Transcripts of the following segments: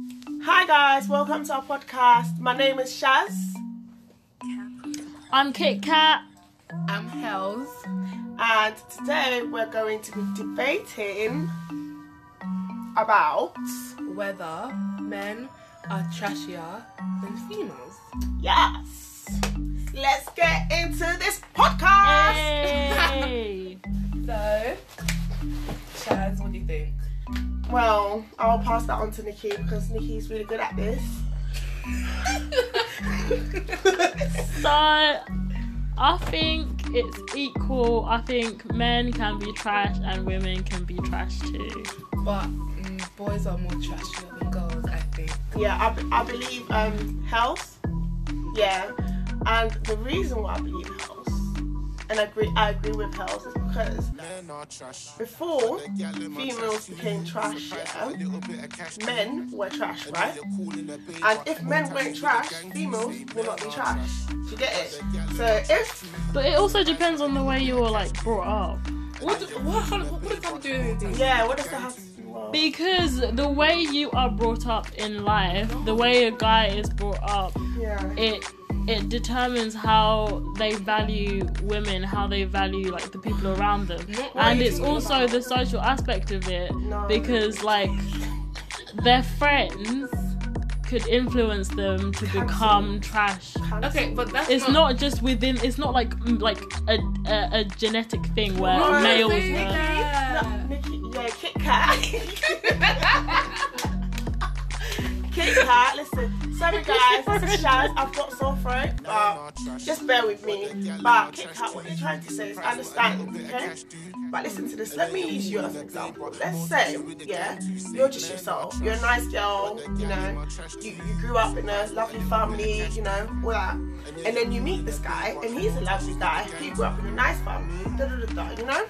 Hi guys, welcome to our podcast. My name is Shaz, I'm Kit Kat. I'm Hells. and today we're going to be debating about Whether men are trashier than females. yes. Let's get into this podcast. Hey. So, Shaz, what do you think? Well, I'll pass that on to Nikki because Nikki's really good at this. so, I think it's equal. I think men can be trash and women can be trash too. But mm, boys are more trashier than girls, I think. Yeah, I, I believe um health. Yeah, and the reason why I believe health, and I agree, I agree with health, is because before females became trash, yeah, men were trash, right? And if men weren't trash, females will not be trash. Do you get it? So if But it also depends on the way you were like brought up. What, do, what, how- what does that do with anything? yeah, what does that have to do? Because the way you are brought up in life, the way a guy is brought up, Yeah. it it determines how they value women, how they value like the people around them, Not and it's also the social aspect of it No. because like their friends could influence them to become trash. Okay, but that's It's not just within. It's not like mm, like a a, a genetic thing where No, males. say Are. No, Nikki, yeah, Kit Kat. Kit Kat, listen. Sorry guys, this is Shaz. I've got sore throat, but just bear with me. But Kit Kat, what you're trying to say is I understand, okay? But listen to this. Let me use you as an example. Let's say, yeah, you're just yourself. You're a nice girl, you know. You, you grew up in a lovely family, you know, all that. And then you meet this guy, and he's a lovely guy. He grew up in a nice family, da da da da, you know.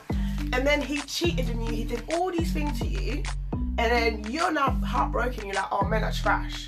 And then he cheated on you. He did all these things to you, and then you're now heartbroken. You're like, oh, men are trash.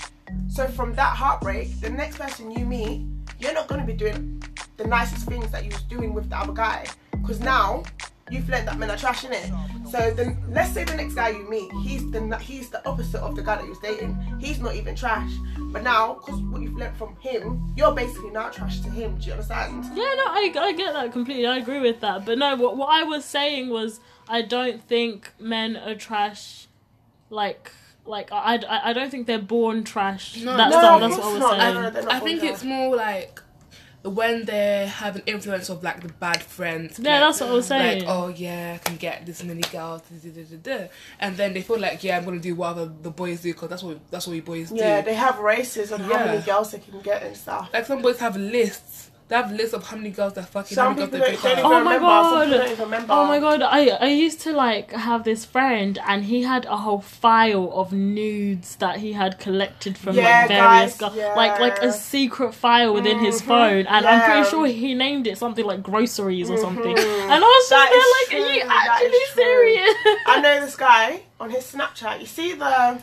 So from that heartbreak, the next person you meet, you're not gonna be doing the nicest things that you was doing with the other guy, because now you've learned that men are trash in it. So then, let's say the next guy you meet, he's the he's the opposite of the guy that you was dating. He's not even trash. But now, because what you've learned from him, you're basically now trash to him. Do you understand? yeah, no, I, I get that completely. I agree with that. But no, what what I was saying was I don't think men are trash. Like like I, I, I don't think they're born trash. No, that's no, all, of that's what I was not. saying. No, no, I think it's more like when they have an influence of like the bad friends. Yeah, like, that's what I was saying. Like, oh yeah, I can get this many girls, da, da, da, da, da. and then they feel like, yeah, I'm gonna do whatever the boys do because that's what that's what we boys do. Yeah, they have races on how many girls they can get and stuff. Like some boys have lists. They have lists of how many girls they're fucking. Some people girls don't, they don't even Oh my remember. Some God. people don't even remember. Oh my god, I I used to like have this friend and he had a whole file of nudes that he had collected from Yeah, like various guys, girls. Like like a secret file within his Mhm, phone and I'm pretty sure he named it something like groceries or something. Mhm. And I was just there like, are you true, actually serious? I know this guy on his Snapchat. You see the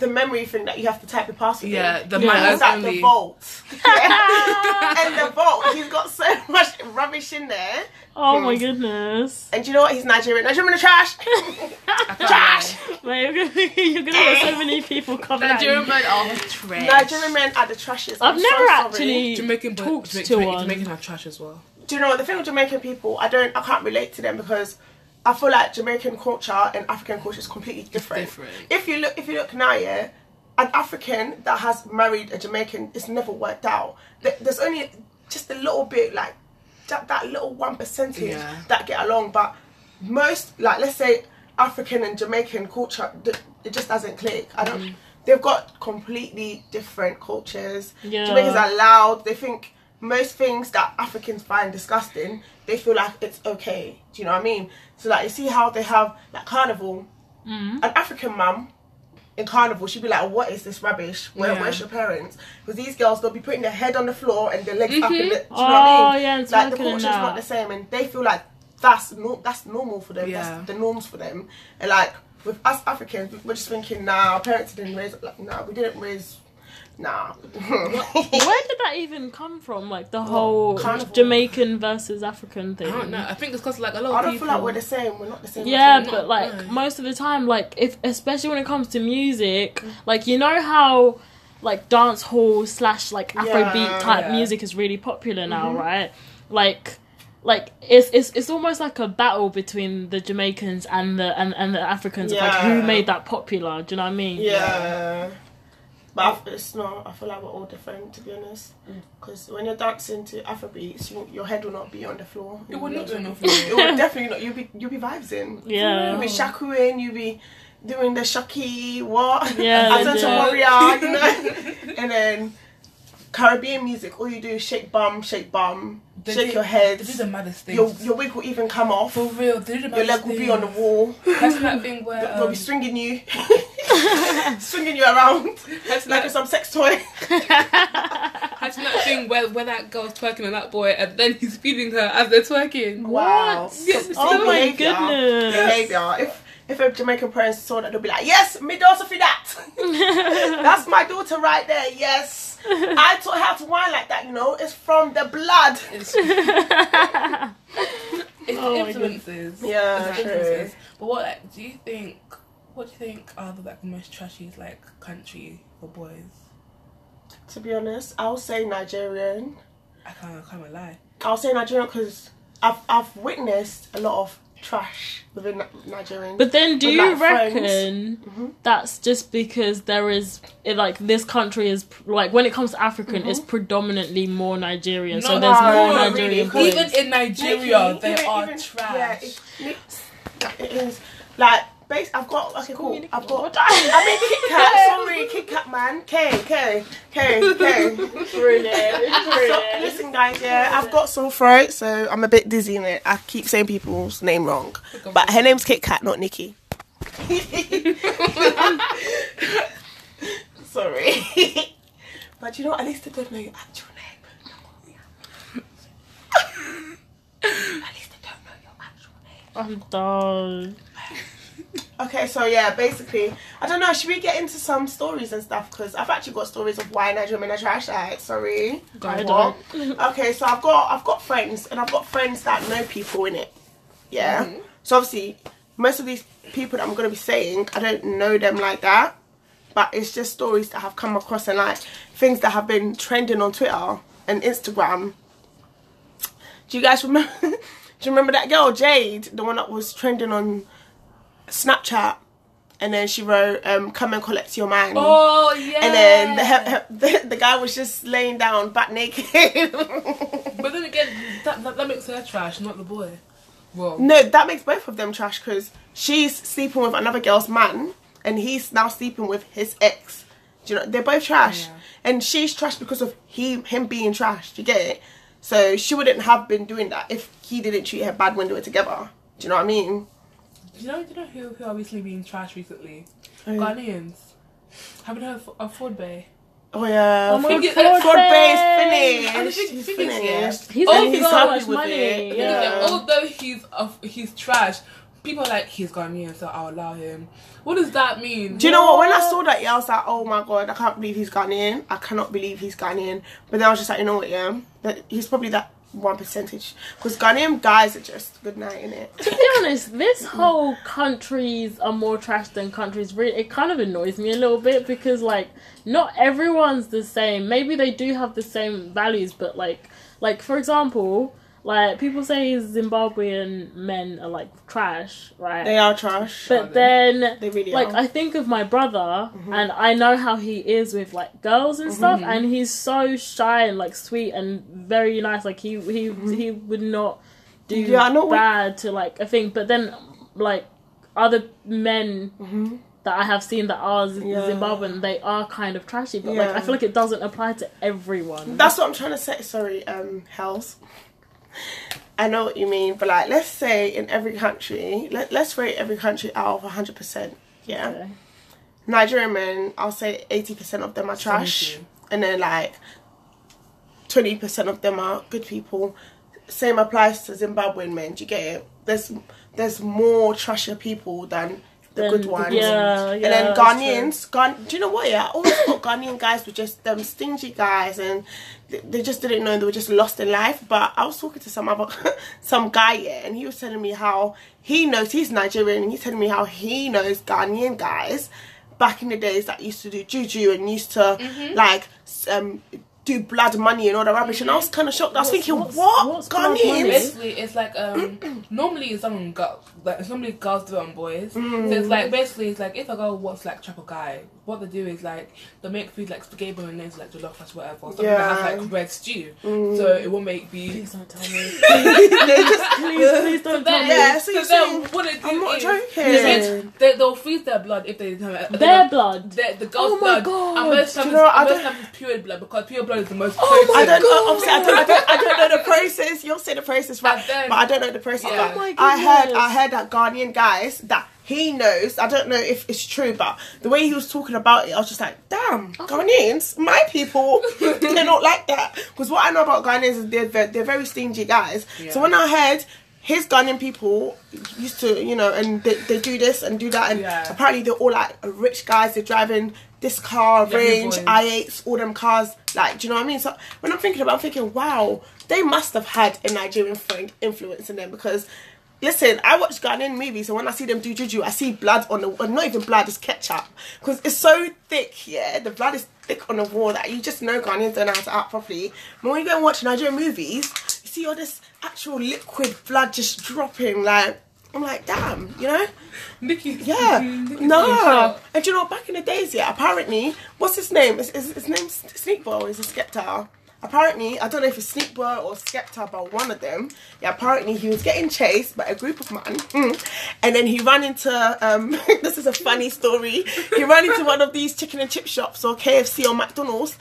the memory thing that you have to type the password. Yeah, in? the Yeah. man He's at only. the vault. And the vault, he's got so much rubbish in there. Oh my goodness. And do you know what? He's Nigerian. Nigerian in the trash. trash. Mate, you're gonna, you're gonna have so many people coming Nigerian you. men are trash. Nigerian men are the trashiest. I've I'm never so sorry. actually Jamaican talked Jamaican, to Jamaican, one. Jamaican are trash as well. do you know what the thing with Jamaican people? I don't, I can't relate to them because I feel like Jamaican culture and African culture is completely different. different. If you look, if you look now, yeah, an African that has married a Jamaican, it's never worked out. There's only just a little bit like that, that little one percentage Yeah. that get along, but most like let's say African and Jamaican culture, it just doesn't click. I don't. Mm-hmm. They've got completely different cultures. Yeah. Jamaicans are loud. They think most things that Africans find disgusting, they feel like it's okay. Do you know what I mean? So like you see how they have like carnival, Mm. an African mum in carnival, she'd be like, "What is this rubbish? Where, Yeah. Where's your parents?" Because these girls, they'll be putting their head on the floor and their legs up. In the, do you know Oh, what I mean? yeah, and like the culture's not the same, and they feel like that's no, that's normal for them. Yeah. That's the norms for them. And like with us Africans, we're just thinking, nah, our parents didn't raise like, nah, we didn't raise Nah. Where did that even come from? Like the whole carnival. Jamaican versus African thing. I don't know. I think it's because like a lot of people. I don't people. feel like we're the same. We're not the same. Yeah, No, but like no. most of the time, like if especially when it comes to music, like you know how like dance hall slash like Afrobeat Yeah. type Yeah. music is really popular now, mm-hmm. right? Like like it's it's it's almost like a battle between the Jamaicans and the and, and the Africans of like who made that popular. Do you know what I mean? Yeah. But it's not. I feel like we're all different, to be honest. Because when you're dancing to Afrobeats, you, your head will not be on the floor. It would not be on the It floor. will definitely not. You'll be you'll be vibes in. Yeah. You'll be shakuing. You'll be doing the shaki what? Yeah, As a warrior, you know. and then Caribbean music, all you do is shake bum, shake bum, They shake do- your head. They do the maddest things. Your your wig will even come off. For real, they do the Your leg will be on the wall. That's that thing where They'll um, be stringing you, swinging you around that's like that, some sex toy. that's that thing where, where that girl's twerking on that boy and then he's feeding her as they're twerking. Wow. What? Yes, oh see my goodness. Behavior. If if a Jamaican parent saw that, they'll be like, "Yes, me daughter for that. That's my daughter right there. Yes, I taught her how to whine like that. You know, it's from the blood." It's, it's Oh my influences. Yeah, It's true. influences. But what like, do you think? What do you think are the like most trashiest like country for boys? To be honest, I'll say Nigerian. I can't. I can't lie. I'll say Nigerian because I've I've witnessed a lot of trash within Nigerian. But then, do With, you like, friends. reckon Mhm. that's just because there is it, like this country is like when it comes to African, it's predominantly more Nigerian, so there's no, more not Nigerian really, boys. Even in Nigeria, Nikki, they even- are even- trash. Yeah, it, it, it is like base. I've got okay, cool. I've got. I mean, Kit Kat. Sorry, Kit Kat man. K K K K. So, listen, guys. Yeah, I've got sore throat, so I'm a bit dizzy in it. I keep saying people's name wrong, but her name's Kit Kat, not Nikki. Sorry. but you know, at least I don't know your actual name. at least I don't know your actual name. I'm done. Okay, so yeah, basically, I don't know. Should we get into some stories and stuff? Because I've actually got stories of why Nigerian men are trash. Like, sorry. I What? don't. Okay, so I've got I've got friends, and I've got friends that know people in it. Yeah. So obviously, most of these people that I'm gonna be saying, I don't know them like that, but it's just stories that have come across and like things that have been trending on Twitter and Instagram. Do you guys remember? do you remember that girl Jade, the one that was trending on Snapchat, and then she wrote, um, "Come and collect your man." Oh yeah. And then the, her, the the guy was just laying down, butt naked. But then again, that, that that makes her trash, not the boy. Well, no, that makes both of them trash because she's sleeping with another girl's man, and he's now sleeping with his ex. Do you know? They're both trash, Yeah. and she's trash because of he him being trash. Do you get it? So she wouldn't have been doing that if he didn't treat her bad when they were together. Do you know what I mean? Do you know? Do you know who who are recently being trash recently? Oh, yeah. Ghanaians. Haven't heard of, of uh, Ford Bay. Oh yeah, Oh my Ford, God, Ford Bay Bay. is finished. thing- He's thing finished. He's Oh, making he's so happy with money. it. Yeah. Yeah. Although he's of he's trash, people are like he's Ghanaian, so I'll allow him. What does that mean? Do you know what? When I saw that, yeah, I was like, oh my god, I can't believe he's Ghanaian. I cannot believe he's Ghanaian. But then I was just like, you know what, yeah, that he's probably that one percentage because Ghanaian guys are just good night in it. To be honest, this whole countries are more trash than countries. Really, it kind of annoys me a little bit because like not everyone's the same. Maybe they do have the same values, but like like for example, like people say Zimbabwean men are like trash, right? They are trash. but then They really like are. I think of my brother and I know how he is with like girls and stuff and he's so shy and like sweet and very nice like he he he would not do Yeah, I know what- bad to like a thing but then like other men Mhm. that I have seen that are Z- Yeah. Zimbabwean they are kind of trashy but like I feel like it doesn't apply to everyone That's what I'm trying to say. Sorry, um, Hells. I know what you mean, but like, let's say in every country, let, let's rate every country out of 100%. Yeah. Okay. Nigerian men, I'll say 80% of them are trash. 70. And then like 20% of them are good people. Same applies to Zimbabwean men. Do you get it? There's there's more trashier people than the Then good ones. yeah, and then Ghanaians, Ghan- do you know what? Yeah, I always thought Ghanaian guys were just them stingy guys, and they, they just didn't know they were just lost in life. But I was talking to some other some guy, yeah, and he was telling me how he knows he's Nigerian, and he's telling me how he knows Ghanaian guys back in the days that used to do juju and used to Mm-hmm. like um do blood money and all that rubbish. And I was kind of shocked. I was What's- thinking, what's- what what's blood money? Ghanaians? Basically, it's like um normally it's someone girl like it's normally girls do it on boys. So it's like basically it's like if a girl wants like trap a guy, what they do is like they make food like spaghetti bolognese, like jollof rice, whatever, or something that Yeah. has like red stew. Mm. So it will make be. Please don't tell me. They just- Please, please don't tell Then, me. Yeah, so you're then saying- what they do I'm not is joking. they, they, they'll freeze their blood if they have Their blood. The, the girl's Oh my blood. God. And most Do you know I most don't- times it's pure blood because pure blood is the most Oh potent. I don't know. God. Obviously, I don't, I don't. I don't know the process. You'll say the process, right? And then- but I don't know the process. Yeah. Oh my God. I heard. I heard that Ghanaian guys that he knows. I don't know if it's true, but the way he was talking about it, I was just like, damn, Oh. Ghanaians, my people, they're not like that. Because what I know about Ghanaians is they're they're very stingy guys. Yeah. So when I heard. His Ghanaian people used to, you know, and they, they do this and do that, and Yeah. apparently they're all like rich guys. They're driving this car, Yeah, range, i8s, all them cars. Like, do you know what I mean? So when I'm thinking about, it, I'm thinking, wow, they must have had a Nigerian friend influence in them because. Listen, I watch Ghanaian movies, and when I see them do juju, I see blood on the, well, not even blood, it's ketchup, because it's so thick. Yeah, the blood is thick on the wall that you just know Ghanaians don't know how to act properly. But when you go and watch Nigerian movies, you see all this actual liquid blood just dropping. Like, I'm like, damn, you know? Nikki, Yeah, Nikki- no. Nikki- And you know, back in the days, yeah, apparently, what's his name? Is his, his name's Sneakbo or is it Skepta? Apparently, I don't know if it's Sneakbo or Skepta, but one of them. Yeah, apparently he was getting chased by a group of men, mm, and then he ran into. Um, this is a funny story. He ran into one of these chicken and chip shops or KFC or McDonald's.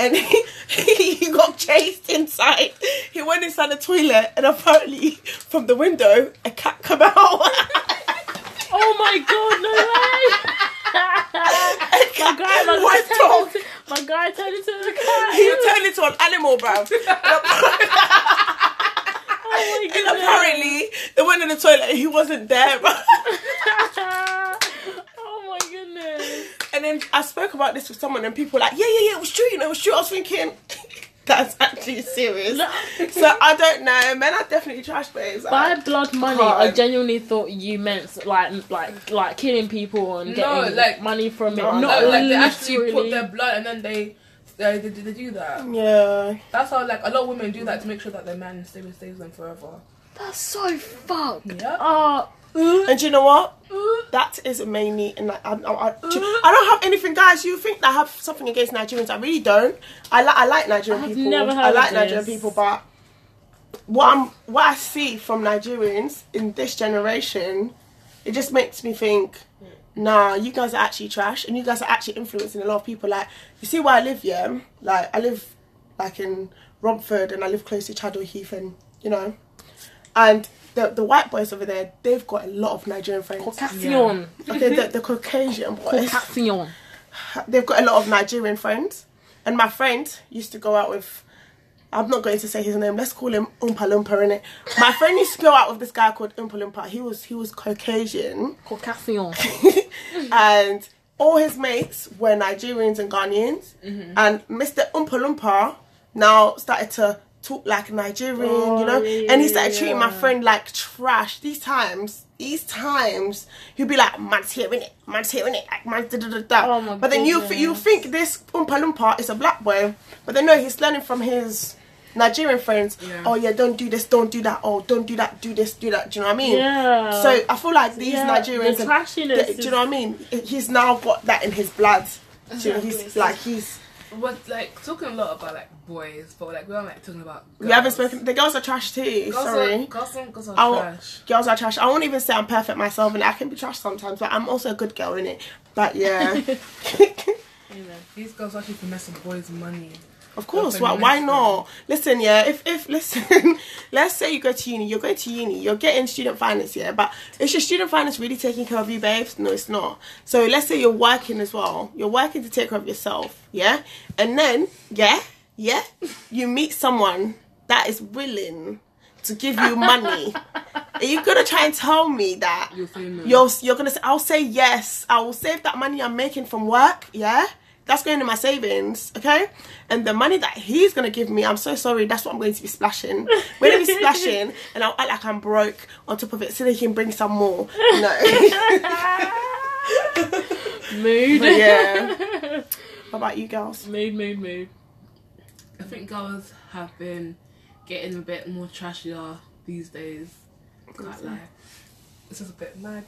And he, he got chased inside. He went inside the toilet, and apparently, from the window, a cat came out. Oh my god, no way! My guy, my guy, What turned dog? into, my guy turned into a cat. he turned into an animal, bro. oh my And apparently, they went in the toilet and he wasn't there, bro. oh my goodness. And then I spoke about this with someone, and people were like, yeah, yeah, yeah, it was true, you know, it was true. I was thinking, that's actually serious. so I don't know. Men are definitely trash babes. By I- blood money, I can't. genuinely thought you meant like like like killing people and No, getting like- money from it. No, Not No, like they actually put literally. their blood and then they they, they, they do that. yeah. That's how like a lot of women do that to make sure that their man stays with with them forever. That's so fucked. Yeah. Uh, oh, And do you know what? That is mainly, and like, I, I, I, I don't have anything, guys. You think I have something against Nigerians? I really don't. I like, I like Nigerian I've people. never heard I like of Nigerian this. people, but what I'm, what I see from Nigerians in this generation, it just makes me think, nah, you guys are actually trash, and you guys are actually influencing a lot of people. Like, you see where I live, yeah? Like, I live like in Romford, and I live close to Chadwell Heath, and you know, and the the white boys over there, they've got a lot of Nigerian friends. Caucasian. Okay, the, the Caucasian boys, Caucasian. they've got a lot of Nigerian friends. And my friend used to go out with, I'm not going to say his name. Let's call him Oompa Loompa, innit? My friend used to go out with this guy called Oompa Loompa. He was he was Caucasian, Caucasian. and all his mates were Nigerians and Ghanaians. Mm-hmm. And Mr. Oompa Loompa now started to talk like Nigerian, you know, Oh, yeah, and he started treating my friend like trash. These times, these times, he'd be like, "Man's hearing it, man's hearing it, like man's da da da da." Oh, but then you you think this Oompa Loompa is a black boy, but then no, he's learning from his. Nigerian friends, Yeah. oh yeah, don't do this, don't do that, oh don't do that, do this, do that. Do you know what I mean? Yeah. So I feel like these Yeah, Nigerians, the and- do, do you know what I mean? He's now got that in his blood. Do you know, he's like he's. But like talking a lot about like boys, but like we are like talking about. Girls. We haven't spoken. The girls are trash too. Girls sorry. Are, girls, are, girls are trash. Girls are trash. I won't even say I'm perfect myself, and I can be trash sometimes. But I'm also a good girl in it. But yeah, These girls actually finesse the boys' money. Of course. Why, why not? Listen, yeah. If if listen, let's say you go to uni. You're going to uni. You're getting student finance, yeah. But is your student finance really taking care of you, babes? No, it's not. So let's say you're working as well. You're working to take care of yourself, yeah. And then, yeah, yeah, you meet someone that is willing to give you money, are you gonna try and tell me that say no. you're you're gonna say I'll say yes. I will save that money I'm making from work. Yeah, that's going to my savings. Okay, and the money that he's gonna give me, I'm so sorry. That's what I'm going to be splashing. We're gonna be splashing, and I'll act like I'm broke on top of it, so they can bring some more. No. Mood. But yeah. What about you girls? mood, mood, mood. I think girls have been getting a bit more trashier these days. Can't lie. It's just a bit mad.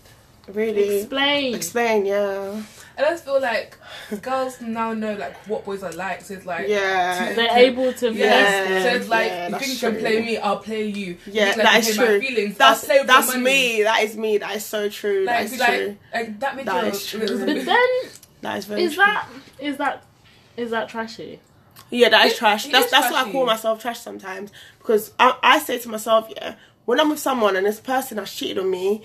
Really? Explain. Explain, yeah. I just feel like girls now know like what boys are like. So it's like Yeah. They're able to Yeah, finesse so it's like Yeah, you you can true. play me, I'll play you. Yeah, you think, like, is you play true. My feelings, That's play that's your me. That is me. That is so true. Like, that is be like, true. like that makes That you. is true. But then, That is very is true. that is that is that trashy? Yeah, that is It- trash. it That's is that's what I call myself trash sometimes because I, I say to myself, yeah, when I'm with someone and this person has cheated on me,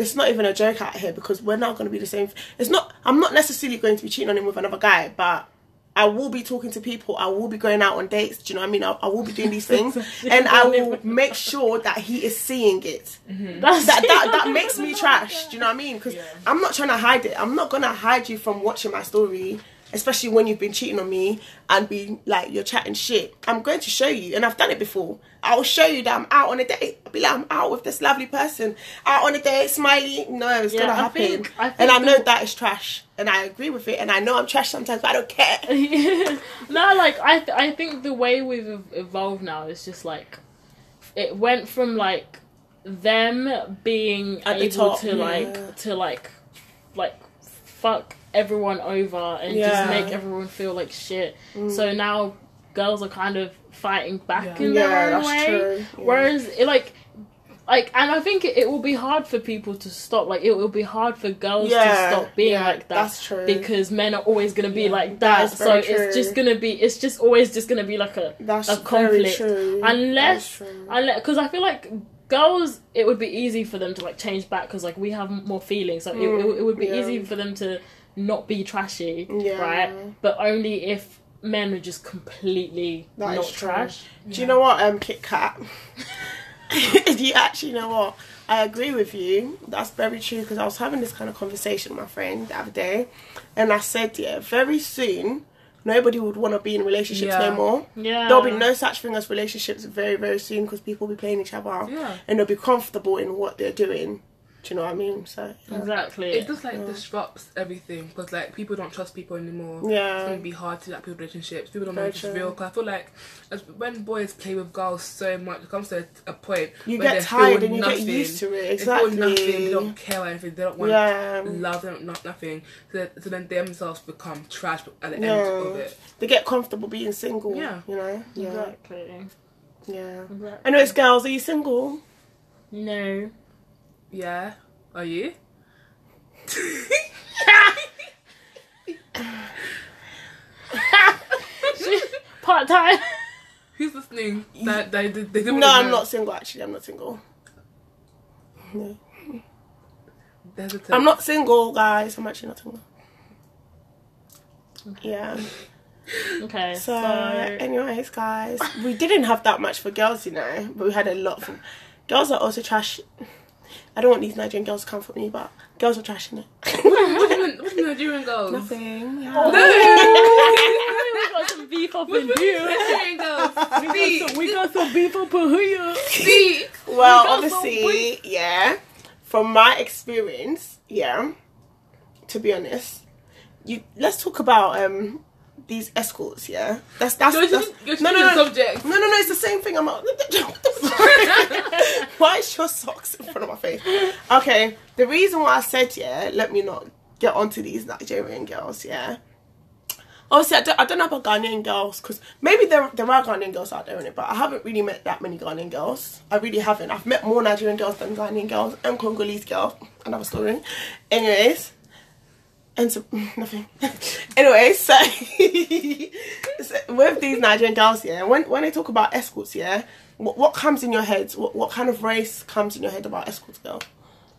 it's not even a joke out here because we're not going to be the same. It's not. I'm not necessarily going to be cheating on him with another guy, but. I will be talking to people. I will be going out on dates. Do you know what I mean? I, I will be doing these things, and I will make sure that he is seeing it. That's that that, that makes me trash. Do you know what I mean? Because Yeah. I'm not trying to hide it. I'm not gonna hide you from watching my story, especially when you've been cheating on me and be like you're chatting shit. I'm going to show you, and I've done it before. I'll show you that I'm out on a date. I'll be like, I'm out with this lovely person, out on a date, smiley. No, it's Yeah, gonna I happen, think- I and I know the- that is trash, and I agree with it, and I know I'm trash sometimes, but I don't care. no, like I, th- I think the way we've evolved now is just like it went from like them being At the able top, to yeah. like to like like fuck everyone over and Yeah. Mm. just make everyone feel like shit. So now girls are kind of fighting back Yeah. in Yeah, their own that's way. true. Yeah. Whereas it like like and I think it, it will be hard for people to stop. Like it will be hard for girls Yeah, to stop being yeah, like that that's true. because men are always gonna be Yeah, like that that. is So very it's just gonna be it's just always just gonna be like a That's a very conflict true. unless That is true. unless because I feel like girls it would be easy for them to like change back because like we have more feelings so it, it, it would be Mm, yeah. easy for them to not be trashy Yeah. right but only if men are just completely That not trash Do you know what, um, Kit Kat? Do you actually know what? I agree with you. That's very true because I was having this kind of conversation with my friend the other day, and I said, yeah, very soon nobody would want to be in relationships Yeah. no more. yeah There'll be no such thing as relationships very, very soon because people will be playing each other Yeah. and they'll be comfortable in what they're doing. Do you know what I mean? So, exactly It just like disrupts everything because like people don't trust people anymore. Yeah. it's gonna be hard to like build relationships. People don't know Very if it's real. Cause I feel like as, when boys play with girls so much, it comes to a, a point you where get they tired feel and you nothing. get used to it. They nothing. They don't care anything. They don't want Yeah. love. They don't not nothing. So, so then they themselves become trash at the Yeah. end of it. They get comfortable being single. Yeah. You know? Yeah. exactly Yeah. exactly Anyways, girls, are you single? no Yeah, are you? part time Who's listening? That they, they, they No, I'm not single. Actually, I'm not single. No. I'm not single, guys. I'm actually not single. Yeah. okay So, so, anyways, guys, we didn't have that much for girls, you know, but we had a lot for girls. Are also trash. I don't want these Nigerian girls to come for me, but girls are trash in it. What's the Nigerian girls? Nothing. we got some beef up What's in here Nigerian girls? we got, some, we got some beef up in here See, Well, got obviously, yeah. From my experience, yeah. To be honest, you let's talk about um these escorts. Yeah, that's that's, You're that's you're no, no, changing no, subject. no, no, no. It's the same thing. I'm not. why is your socks in front of my face? Okay, the reason why I said yeah, let me not get onto these Nigerian girls. Yeah. Obviously, I don't, I don't know about Ghanaian girls because maybe there there are Ghanaian girls out there in it, but I haven't really met that many Ghanaian girls. I really haven't. I've met more Nigerian girls than Ghanaian girls and Congolese girls. Another story. Anyways, and so nothing. anyway, so, so with these Nigerian girls, yeah, when when they talk about escorts, yeah, what, what comes in your head? What what kind of race comes in your head about escorts, girl?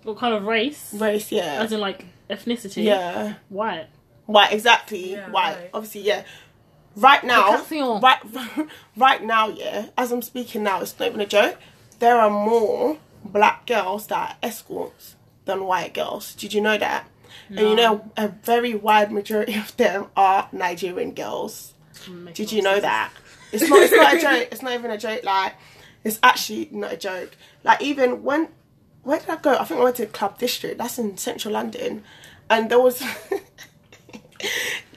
what kind of race Race, yeah, as in like ethnicity yeah. white Why exactly? Yeah, Why? why? Obviously, yeah. Right now, right, right now, yeah. As I'm speaking now, it's not even a joke. there are more black girls that are escorts than white girls. Did you know that? And you know, a very wide majority of them are Nigerian girls. Did no you know sense. that? It's not. It's not a joke. It's not even a joke. Like, it's actually not a joke. Like, even when where did I go? I think I went to Club District. That's in central London, and there was.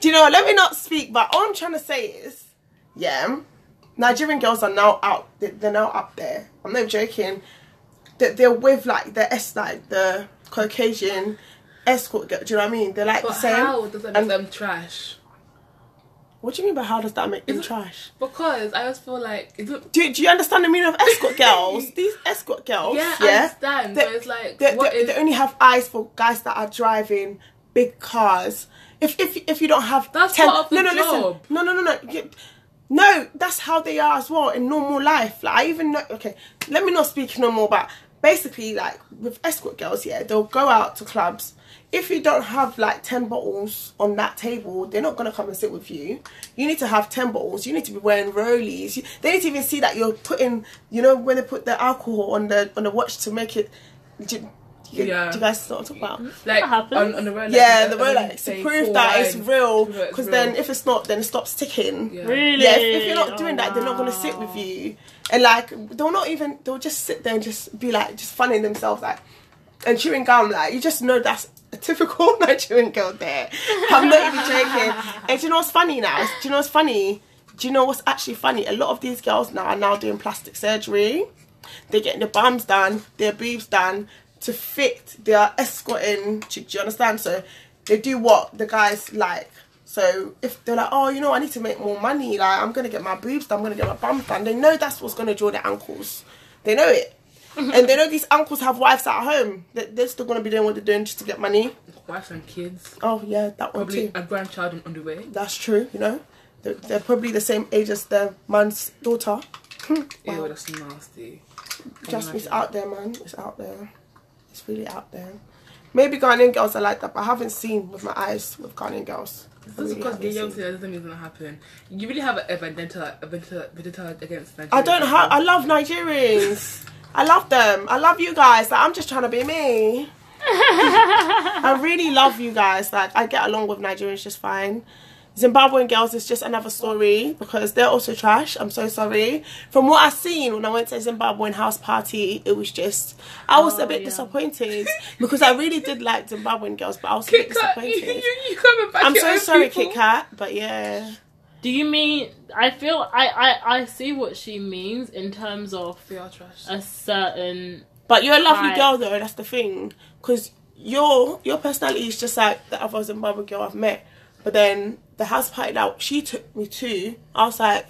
Do you know? Let me not speak. But all I'm trying to say is, yeah, Nigerian girls are now out. they- They're now up there. I'm not joking. That they're with like the S, like the Caucasian escort girl. Do you know what I mean? They're like But the same. how does that make them trash? What do you mean by how does that make them Is trash? Because I just feel like Do, do you understand the meaning of escort girls? These escort girls, yeah, yeah, I understand. They- but it's like they, what they, is they only have eyes for guys that are driving big cars. If if if you don't have That's part of the no no job. listen no no no no you- no that's how they are as well in normal life. Like I even know okay, let me not speak no more. But basically, like with escort girls, yeah, they'll go out to clubs. If you don't have like ten bottles on that table, they're not gonna come and sit with you. You need to have ten bottles. You need to be wearing rollies. They need to even see that you're putting, you know, when they put the alcohol on the on the watch to make it. Do, you- Yeah. do you guys know what I'm talking about? like That happens. on, on the road? yeah, the and then Rolex to prove that it's real. Because then, if it's not, then it stops ticking. Yeah. Really? Yeah, if, if you're not Oh, doing that, they're not going to sit with you. And like, they'll not even, they'll just sit there and just be like, just funning themselves, like, and chewing gum. Like, you just know that's a typical Nigerian girl there. I'm not even joking. And do you know what's funny now? Do you know what's funny? Do you know what's actually funny? A lot of these girls now are now doing plastic surgery. They're getting their bums done, their boobs done to fit their escorting. Do, you understand? So they do what the guys like. So if they're like, oh, you know, I need to make more money, like I'm gonna get my boobs done, I'm gonna get my bum done. They know that's what's gonna draw their ankles. They know it, and they know these uncles have wives at home. They- They're still gonna be doing what they're doing just to get money. wife and kids, Oh yeah, that one probably too. a grandchild on, the way. That's true. You know, they're, they're probably the same age as their man's daughter. Ew, that's nasty. Just it's out there, man. It's out there. It's really out there. Maybe Ghanaian girls are like that, but I haven't seen with my eyes with Ghanaian girls. I Just really because they're young, that doesn't mean it's gonna happen. You really have a, a vendetta, a vendetta, vendetta against Nigeria. I don't have. I love Nigerians. I love them. I love you guys. Like, I'm just trying to be me. I really love you guys. Like I get along with Nigerians just fine. Zimbabwean girls is just another story because they're also trash. I'm so sorry. From what I've seen when I went to a Zimbabwean house party, it was just I was a Oh, bit yeah. disappointed because I really did like Zimbabwean girls, but I was a bit Kat, disappointed. you, you back? I'm so sorry, people. Kit Kat, but yeah. Do you mean? I feel I I I see what she means in terms of They are trash. a certain. But you're a lovely Right. girl though. That's the thing, because your your personality is just like the other Zimbabwean girl I've met. But then the house party that she took me to, I was like,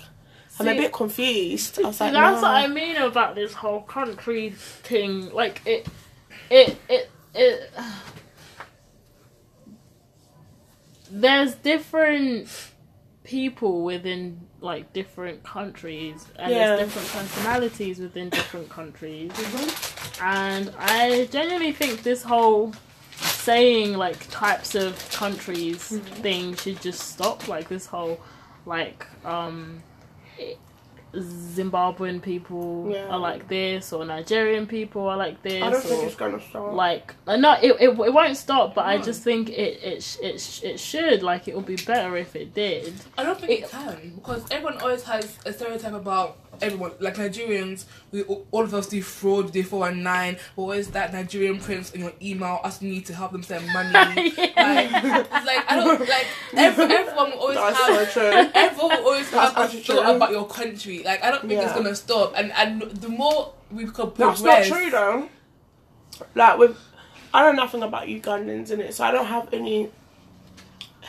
I'm a bit confused. I was like, that's nah. what I mean about this whole country thing. Like it, it, it, it. There's different people within like different countries, and Yeah. there's different personalities within different countries. And I genuinely think this whole saying like types of countries Mm-hmm. thing should just stop. Like this whole like um Zimbabwean people Yeah. are like this, or Nigerian people are like this, I don't think it's gonna stop. like uh, no, it, it it won't stop. But I just think it it it it should like it would be better if it did. I don't think it can because everyone always has a stereotype about everyone. Like Nigerians, we all of us do fraud, do nine. Always that Nigerian prince in your email asking you to help them send money. Like, it's like I don't like every, everyone will always That's have. so. Everyone will always That's have a actually thought true. about your country. Like I don't think it's gonna stop. And and the more we could That's progress, not true though. Like with, I know nothing about Ugandans in it, so I don't have any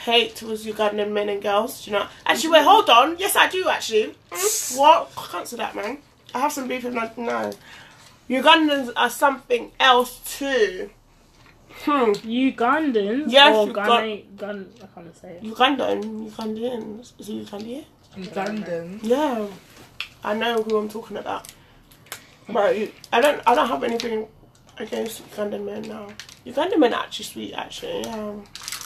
hate towards Ugandan men and girls. do You know, actually, wait, hold on. Yes, I do actually. What? I can't say that, man. I have some beef with my no. Ugandans are something else too. Hmm. Ugandans Yes, or you got- Ghana, Ghana, I can't say it. Ugandan, Ugandan, is it Ugandan? Ugandan. Yeah, I know who I'm talking about. But I don't, I don't have anything against Ugandan men now. Ugandan men are actually sweet, actually. Yeah.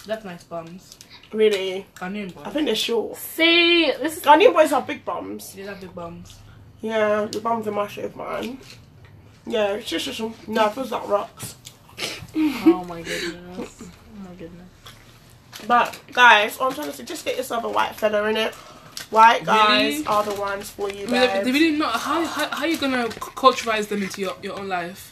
That's nice bums. Really, Ghanaian I think they're short. See, this is Ghanaian boys have big bums. They have big bums. Yeah, the bums are massive, man. Yeah, it's just, just no, it feels like rocks. Oh my goodness. Oh my goodness. But guys, what I'm trying to say, just get yourself a white fella in it. White guys Really? are the ones for you, I mean, they, really not. How, how how are you gonna c- culturalize them into your, your own life?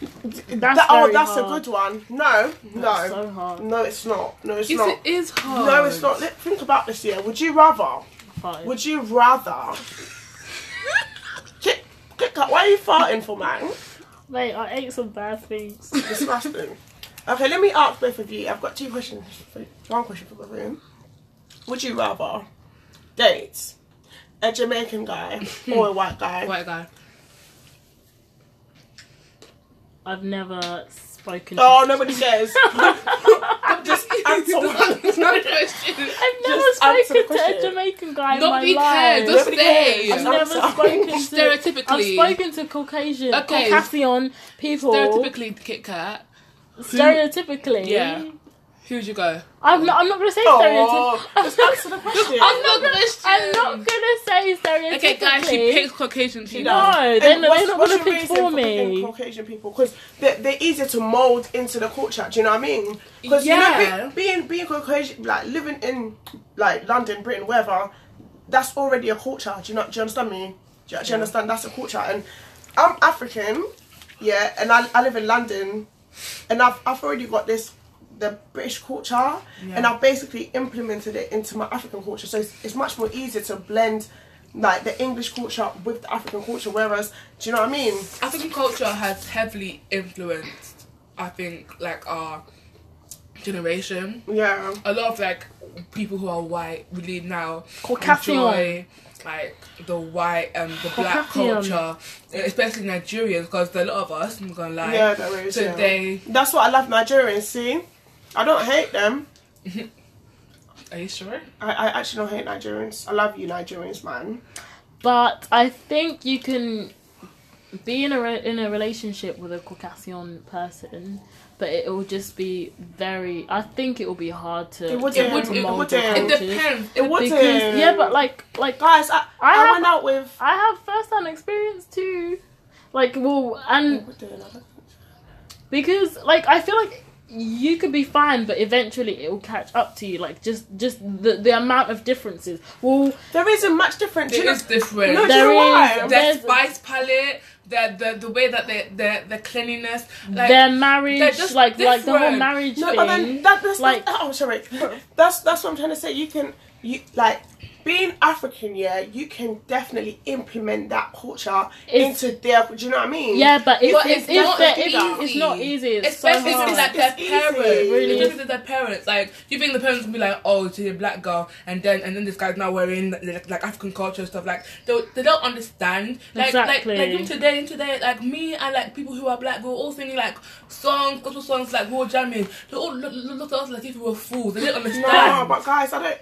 That's That- oh, that's hard. a good one. No, That's no, so no, it's not. No, it's Yes, not. it is hard. No, it's not. Think about this. Yeah, would you rather? Fine. Would you rather? Kit, Kat, why are you farting for, man? Mate, I ate some bad things. Disgusting. Okay, let me ask both of you. I've got two questions. For, one question for the room. Would you rather date a Jamaican guy or a white guy? White guy. I've never spoken. Oh, to... nobody cares. Just answer one. It's a question. I've never Just spoken to a. Jamaican guy Nobody in my cares. life. Just Nobody say. cares. I've never spoken to. Stereotypically. I've spoken to Caucasian, Okay. Caucasian people. Stereotypically, Kit Kat. Stereotypically. Yeah. Who'd you go? I'm not. I'm not gonna say Oh, stereotypically. just answer the question. I'm not gonna. I'm not gonna say stereotypically. Okay, guys, she picks Caucasian people. No, And they're, not- what's- they're not what's gonna your pick reason for me. Caucasian people because they're, they're easier to mold into the culture. Do you know what I mean? Because Yeah. you know, be, being being Caucasian, like living in like London, Britain, wherever, that's already a culture. Do you know? Do you understand me? Do you, do you understand? That's a culture, and I'm African, yeah, and I, I live in London, and I've I've already got this the British culture, and I've basically implemented it into my African culture. So it's, it's much more easier to blend like the English culture with the African culture. Whereas, do you know what I mean? African culture has heavily influenced, I think, like our generation. Yeah. A lot of like people who are white really now Caucasian. enjoy like the white and the black Caucasian. culture, especially Nigerians, because a lot of us, I'm gonna lie, Yeah, there is. so yeah. they. That's what I love Nigerians. See, I don't hate them. Are you sure? I, I actually don't hate Nigerians. I love you, Nigerians, man. But I think you can be in a re- in a relationship with a Caucasian person, but it will just be very. I think it will be hard to. It would- to it would- mold it would- your it It depends. It would Because yeah, but like like guys, I, I I, have- went out with. I have first hand experience too. Like well, and because like I feel like you could be fine, but eventually it will catch up to you. Like just just the the amount of differences. Well, There isn't much difference. Do It you know- is different. No, do you know why? is- their there's- spice palette, the the the way that they their the cleanliness, like their marriage, they're just like like the whole marriage No, thing. but then that, that's like- like oh sorry, that's that's what I'm trying to say. You can you like being African, yeah. You can definitely implement that culture It's- into their. Do you know what I mean? yeah, but if, But if, it's not there- easy. it's not easy. It's Especially so if hard. it's like their easy. parents. Really Especially is. their parents. Like, you think the parents will be like, "Oh, she's a black girl," and then and then this guy's now wearing like, like African culture and stuff. Like, they they don't understand. Like, Exactly. like like even today and today, like me and like people who are black, we're all singing like songs, gospel songs, like we're all jamming. They all look, look, look at us like if we were fools. They don't understand. No, but guys, I don't.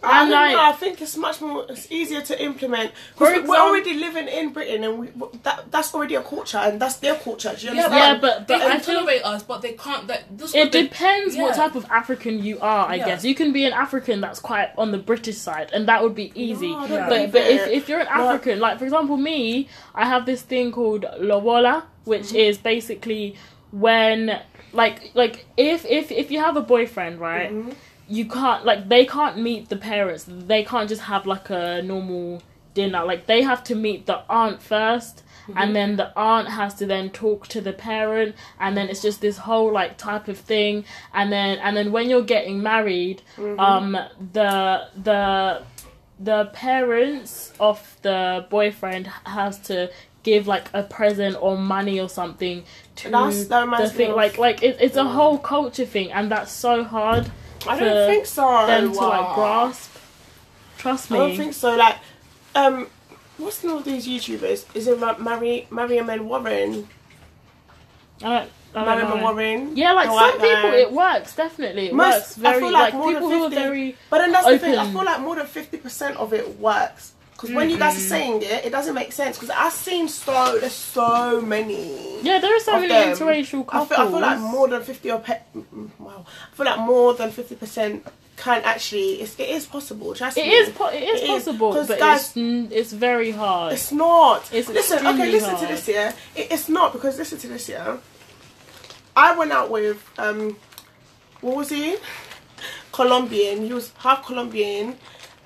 I, And like- know, I think it's much more. It's easier to implement because we're exam- already living in Britain, and we that that's already a culture, and that's their culture. Do you Yeah, understand? Yeah, but They but I can feel tolerate us, but they can't. That this it what they- depends what type of African you are. I Yeah. guess you can be an African that's quite on the British side, and that would be easy. No, Yeah. But but if, if you're an No. African, like for example me, I have this thing called lobola, which Mm-hmm. is basically when like like if if if you have a boyfriend, right? Mhm. You can't like they can't meet the parents. They can't just have like a normal dinner. Like they have to meet the aunt 1st Mm-hmm. and then the aunt has to then talk to the parent, and then it's just this whole like type of thing. And then and then when you're getting married, Mm-hmm. um, the the the parents of the boyfriend has to give like a present or money or something to That's- that the thing of- like like it, it's a whole culture thing and that's so hard I don't think so. them to like grasp trust me. I don't think so. Like, um, what's the name of these YouTubers? Is it Ma- Mary Mariam and Warren? I don't, I Mariam and. Warren. yeah like some white people it works definitely it Most- works very I feel like, like more than people who are 50 very But then that's the thing. I feel like more than fifty percent of it works. Because when you guys Mm-hmm. are saying it, it doesn't make sense. Because I've seen so there's so many. yeah there are so many them. interracial I couples feel, I feel like more than fifty or pe- mm, wow. I feel like more than fifty percent can actually. It's, it is possible. Trust It me. is po- it is It is, possible, 'cause but guys- it's it's very hard. It's not. It's listen, okay, listen hard. to this here. It, it's not because listen to this here. I went out with um, what was he? Colombian. He was half Colombian,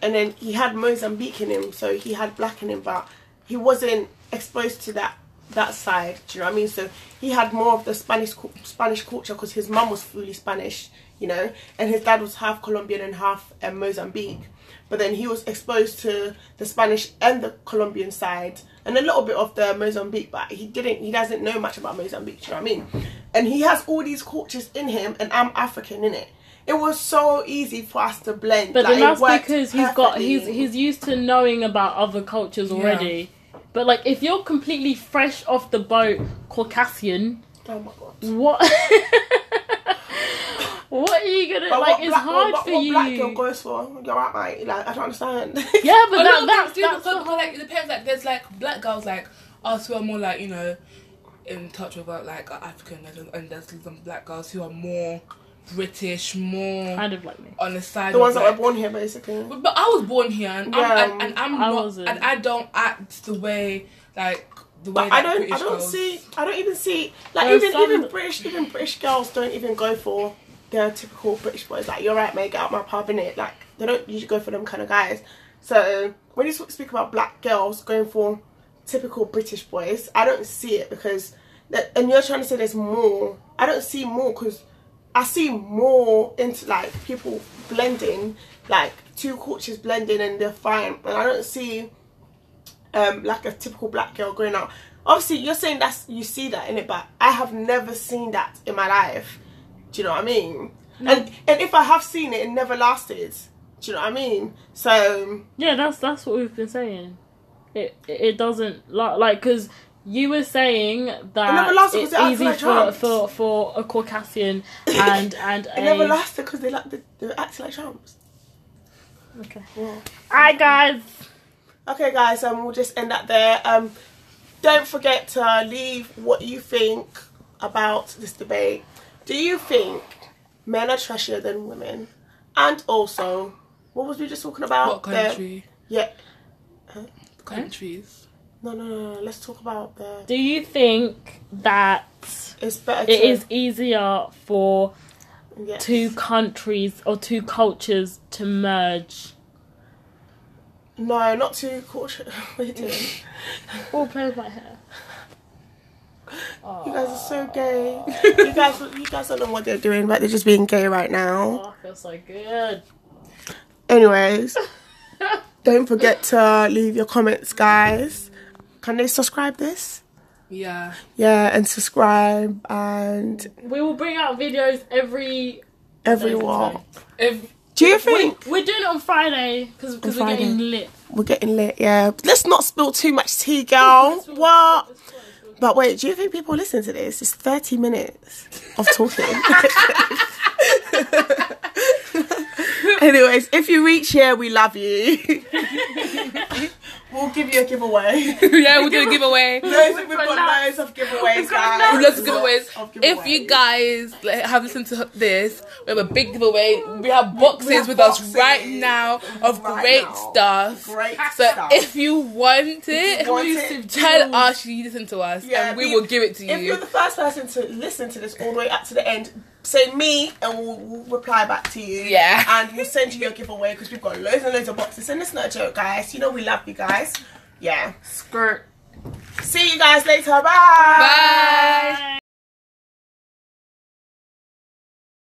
and then he had Mozambique in him, so he had black in him, but he wasn't exposed to that that side. Do you know what I mean? So he had more of the Spanish Spanish culture because his mum was fully Spanish, you know, and his dad was half Colombian and half um, Mozambique. But then he was exposed to the Spanish and the Colombian side and a little bit of the Mozambique, but he didn't. He doesn't know much about Mozambique. Do you know what I mean? And he has all these cultures in him, and I'm African in it. It was so easy for us to blend. But like, then it that's because he's got he's he's used to knowing about other cultures already. But like if you're completely fresh off the boat, Caucasian, Oh my god. what what are you gonna But like? what It's black, hard what, for what you. black girl goes for? You're right, mate. Like I don't understand. yeah, but a that, lot that, things do that's because, the like it depends. Like there's like black girls like us who are more like you know in touch with uh, like African and, and there's some black girls who are more British, more kind of like me. on the side. the ones that like, were born here, basically. But, but I was born here, and, Yeah, I'm, and, and I'm um, I not, wasn't. and I don't act the way like the way But I don't. British I don't girls. see. I don't even see. Like There's even some- even British even British girls don't even go for their typical British boys. Like you're right, mate. Get out my pub in it. Like they don't usually go for them kind of guys. So when you speak about black girls going for typical British boys, I don't see it because. that- And you're trying to say there's more. I don't see more because I see more into like people blending, like two cultures blending and they're fine. And I don't see um like a typical black girl going out. Obviously, you're saying that's you see that in it, but I have never seen that in my life. Do you know what I mean? And and if I have seen it, it never lasted. Do you know what I mean? So Yeah, that's that's what we've been saying. It it it doesn't like like because you were saying that never lasted it's 'cause it easy like for, for for a Caucasian and and it a never lasted because they like they, they acting like tramps. okay. Yeah. Alright, guys. Okay, guys, um, we'll just end that there. Um, don't forget to leave what you think about this debate. Do you think men are trashier than women? And also, what was we just talking about? What The- country? yeah. Countries. No, no, no, no. Let's talk about the. Do you think that It's better. it to, is easier for yes. two countries or two cultures to merge? No, not too culture. What are you doing? Oh, play with my hair. You guys are so gay. you guys, you guys don't know what they're doing, but they're just being gay right now. Oh, I feel so good. Anyways, don't forget to leave your comments, guys. Can they subscribe this? Yeah. Yeah, and subscribe and We will bring out videos every. everyone. If Do you think We're doing it on Friday because we're Friday. getting lit. we're getting lit? Yeah. Let's not spill too much tea, girl. What? But wait, do you think people listen to this? It's 30 minutes of talking. Anyways, if you reach here, we love you. we'll give you a giveaway. yeah, we're doing a giveaway. Loads, we've got loads of giveaways, guys. Lots of giveaways. Of If you guys like, have listened to this, we have a big giveaway. We have boxes have with boxes us right now of right great now. stuff. Great So stuff. if you want it, want it, tell us you listen to us, Yeah, and we be- will give it to you. If you're you. the first person to listen to this all the way up to the end, say me and we'll, we'll reply back to you. Yeah. And we'll send you your giveaway because we've got loads and loads of boxes. And it's not a joke, guys. You know we love you guys. Yeah. Skirt. See you guys later. Bye. Bye.